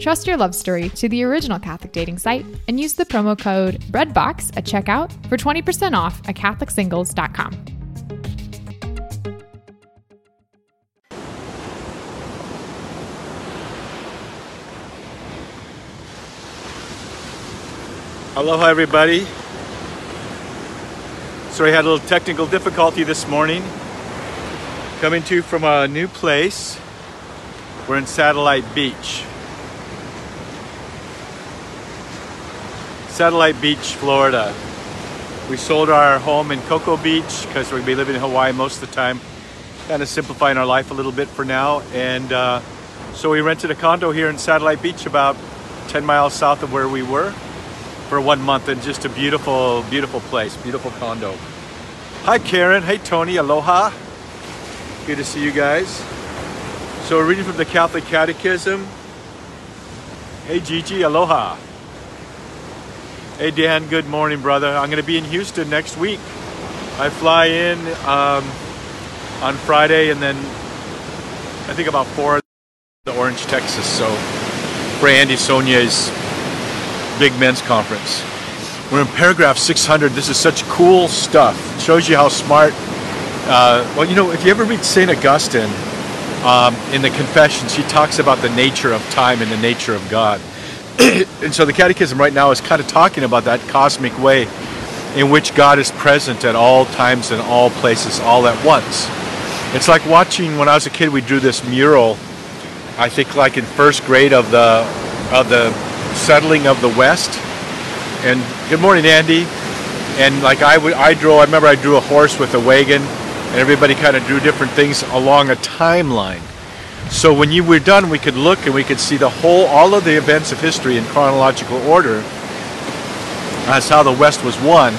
Trust your love story to the original Catholic dating site and use the promo code BREADBOX at checkout for 20% off at CatholicSingles.com. Aloha, everybody. Sorry, I had a little technical difficulty this morning. Coming to you from a new place. We're in Satellite Beach. Satellite Beach, Florida. We sold our home in Cocoa Beach because we're to be living in Hawaii most of the time. Kind of simplifying our life a little bit for now. And uh, so we rented a condo here in Satellite Beach, about 10 miles south of where we were for one month and just a beautiful, beautiful place, beautiful condo. Hi, Karen. Hey, Tony. Aloha. Good to see you guys. So, we're reading from the Catholic Catechism. Hey, Gigi. Aloha. Hey, Dan. Good morning, brother. I'm going to be in Houston next week. I fly in um, on Friday and then I think about four to Orange, Texas. So, for Andy Sonia's big men's conference. We're in paragraph 600. This is such cool stuff. It shows you how smart. Uh, well, you know, if you ever read St. Augustine um, in the Confessions, he talks about the nature of time and the nature of God. and so the Catechism right now is kind of talking about that cosmic way in which God is present at all times and all places all at once. It's like watching when I was a kid, we drew this mural. I think like in first grade of the of the settling of the West. And good morning, Andy. And like I would, I drew. I remember I drew a horse with a wagon, and everybody kind of drew different things along a timeline. So when you were done, we could look and we could see the whole, all of the events of history in chronological order. That's how the West was won.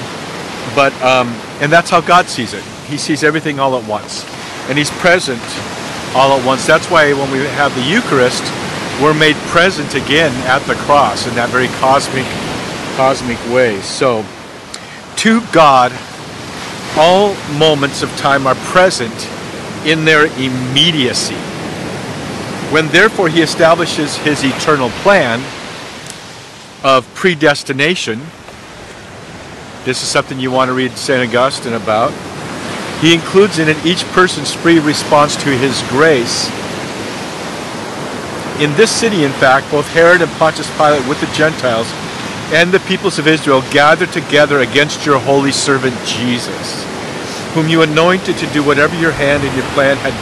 But um, and that's how God sees it. He sees everything all at once, and He's present all at once. That's why when we have the Eucharist, we're made present again at the cross in that very cosmic cosmic way. So to God all moments of time are present in their immediacy. When therefore he establishes his eternal plan of predestination, this is something you want to read St. Augustine about. He includes in it each person's free response to his grace in this city, in fact, both Herod and Pontius Pilate with the Gentiles and the peoples of Israel gathered together against your holy servant Jesus, whom you anointed to do whatever your hand and your plan had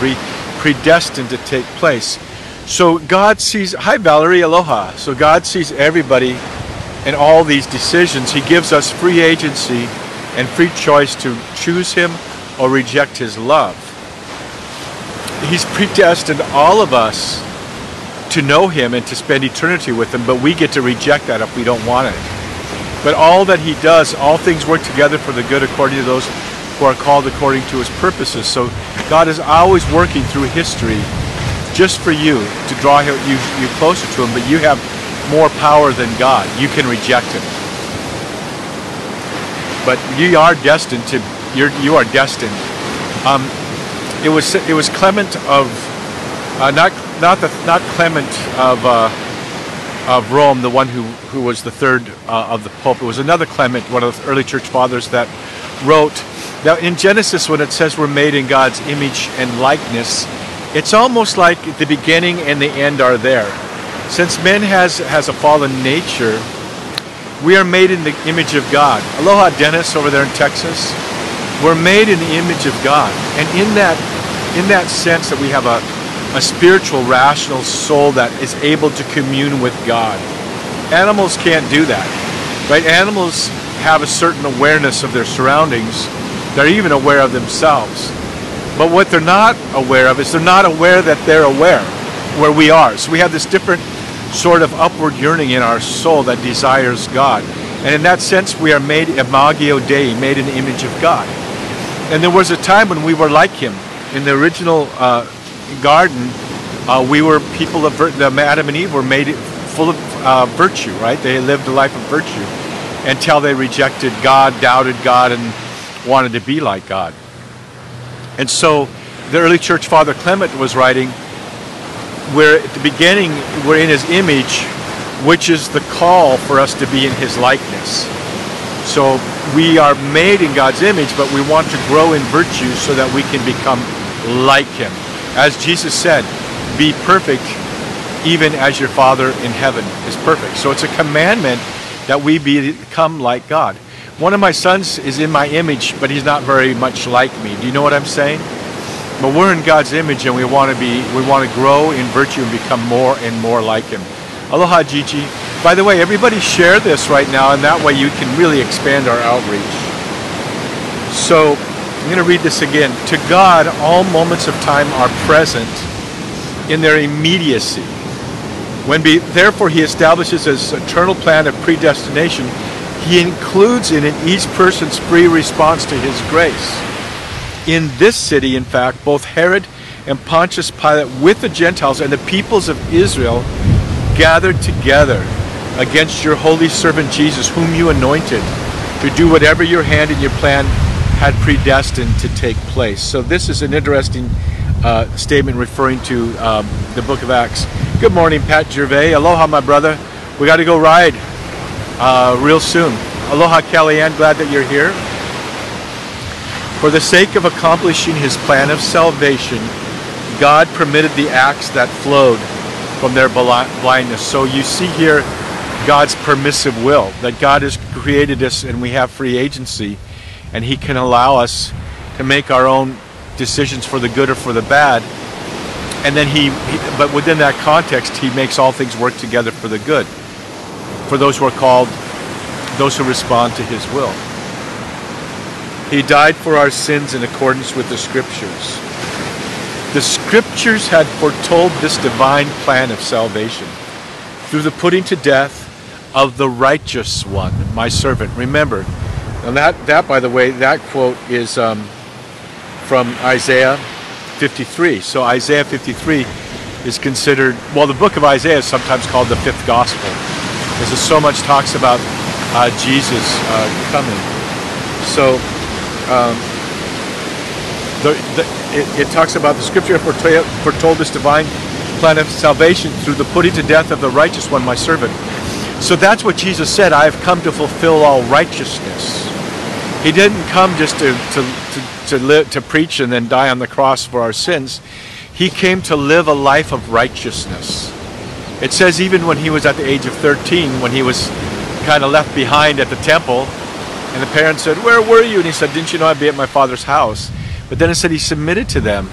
predestined to take place. So God sees, hi Valerie, aloha. So God sees everybody in all these decisions. He gives us free agency and free choice to choose Him or reject His love. He's predestined all of us to know Him and to spend eternity with Him, but we get to reject that if we don't want it. But all that He does, all things work together for the good according to those who are called according to His purposes. So God is always working through history just for you to draw you, you closer to Him, but you have more power than God. You can reject Him. But you are destined to, you're, you are destined. Um, it was it was Clement of uh, not not the not Clement of uh, of Rome, the one who who was the third uh, of the Pope. It was another Clement, one of the early church fathers, that wrote now in Genesis when it says we're made in God's image and likeness, it's almost like the beginning and the end are there. Since man has has a fallen nature, we are made in the image of God. Aloha, Dennis, over there in Texas. We're made in the image of God, and in that in that sense that we have a a spiritual, rational soul that is able to commune with God. Animals can't do that, right? Animals have a certain awareness of their surroundings. They're even aware of themselves. But what they're not aware of is they're not aware that they're aware where we are. So we have this different sort of upward yearning in our soul that desires God. And in that sense, we are made imago Dei, made in the image of God. And there was a time when we were like Him. In the original uh, garden, uh, we were people of vir- Adam and Eve were made full of uh, virtue, right? They lived a life of virtue until they rejected God, doubted God, and wanted to be like God. And so the early church father Clement was writing, where at the beginning we're in his image, which is the call for us to be in his likeness. So we are made in God's image, but we want to grow in virtue so that we can become like him. As Jesus said, be perfect even as your Father in heaven is perfect. So it's a commandment that we become like God. One of my sons is in my image, but he's not very much like me. Do you know what I'm saying? But we're in God's image and we want to be we want to grow in virtue and become more and more like him. Aloha Gigi. By the way, everybody share this right now and that way you can really expand our outreach. So I'm going to read this again. To God, all moments of time are present in their immediacy. When be, therefore he establishes his eternal plan of predestination, he includes in it each person's free response to his grace. In this city, in fact, both Herod and Pontius Pilate with the Gentiles and the peoples of Israel gathered together against your holy servant Jesus, whom you anointed, to do whatever your hand and your plan had predestined to take place. So this is an interesting uh, statement referring to um, the book of Acts. Good morning, Pat Gervais. Aloha, my brother. We got to go ride uh, real soon. Aloha, Kellyanne. Glad that you're here. For the sake of accomplishing his plan of salvation, God permitted the acts that flowed from their blindness. So you see here God's permissive will, that God has created us and we have free agency, and He can allow us to make our own decisions for the good or for the bad. And then he, he, but within that context, he makes all things work together for the good. For those who are called, those who respond to his will. He died for our sins in accordance with the scriptures. The scriptures had foretold this divine plan of salvation through the putting to death of the righteous one, my servant. Remember, and that, that by the way, that quote is um, from Isaiah 53. So Isaiah 53 is considered, well, the book of Isaiah is sometimes called the fifth gospel, because it so much talks about uh, Jesus uh, coming. So um, the, the, it, it, talks about the scripture foretold, foretold this divine plan of salvation through the putting to death of the righteous one, my servant. So that's what Jesus said. I have come to fulfill all righteousness. He didn't come just to, to, to, to, live, to preach and then die on the cross for our sins. He came to live a life of righteousness. It says even when he was at the age of 13, when he was kind of left behind at the temple, and the parents said, Where were you? And he said, Didn't you know I'd be at my father's house? But then it said he submitted to them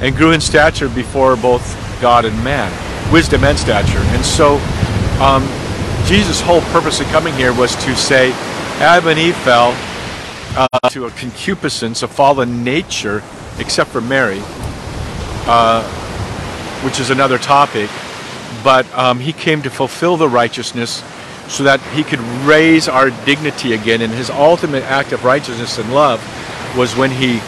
and grew in stature before both God and man, wisdom and stature. And so um, Jesus' whole purpose of coming here was to say, Adam and Eve fell uh, to a concupiscence, a fallen nature, except for Mary, uh, which is another topic. But um, he came to fulfill the righteousness so that he could raise our dignity again. And his ultimate act of righteousness and love was when he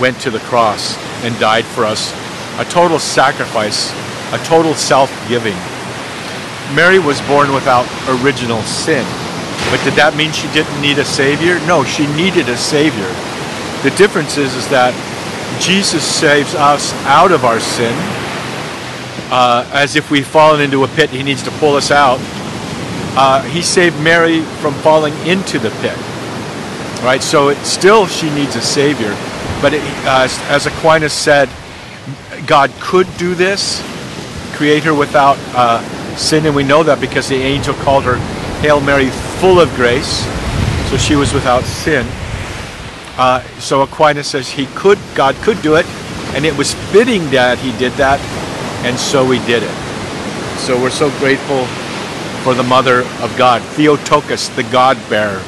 went to the cross and died for us. A total sacrifice, a total self giving. Mary was born without original sin. But did that mean she didn't need a Savior? No, she needed a Savior. The difference is, is that Jesus saves us out of our sin. Uh, as if we've fallen into a pit, he needs to pull us out uh, he saved Mary from falling into the pit. Right, so it, still she needs a savior, but it, uh, as Aquinas said, God could do this, create her without uh, sin, and we know that because the angel called her Hail Mary, full of grace, so she was without sin. Uh, so Aquinas says he could, God could do it, and it was fitting that he did that, and so we did it. So we're so grateful for the Mother of God, Theotokos, the God bearer.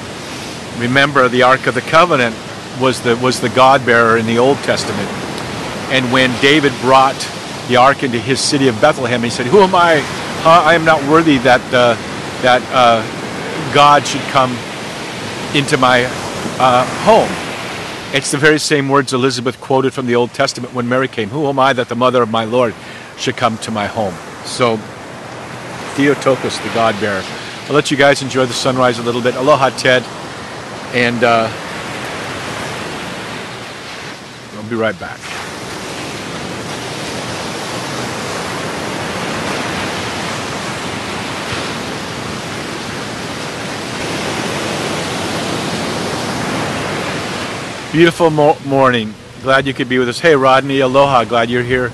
Remember, the Ark of the Covenant was the was the God bearer in the Old Testament. And when David brought the ark into his city of Bethlehem, he said, "Who am I huh, I am not worthy that uh, that uh, God should come into my uh, home. It's the very same words Elizabeth quoted from the Old Testament when Mary came. Who am I that the mother of my Lord should come to my home? So, Theotokos, the God bearer. I'll let you guys enjoy the sunrise a little bit. Aloha, Ted. And uh, I'll be right back. Beautiful mo- morning. Glad you could be with us. Hey, Rodney, aloha. Glad you're here.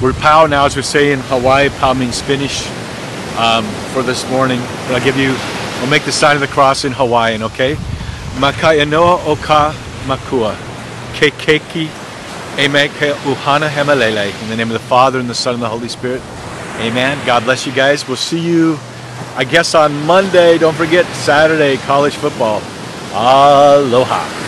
We're pau now, as we say in Hawaii. Pau means finish um, for this morning. But I'll give you, I'll make the sign of the cross in Hawaiian, okay? Makaianoa oka makua. Kekeki emeke uhana hemalele. In the name of the Father, and the Son, and the Holy Spirit. Amen. God bless you guys. We'll see you, I guess, on Monday. Don't forget, Saturday, college football. Aloha.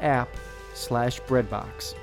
app slash breadbox.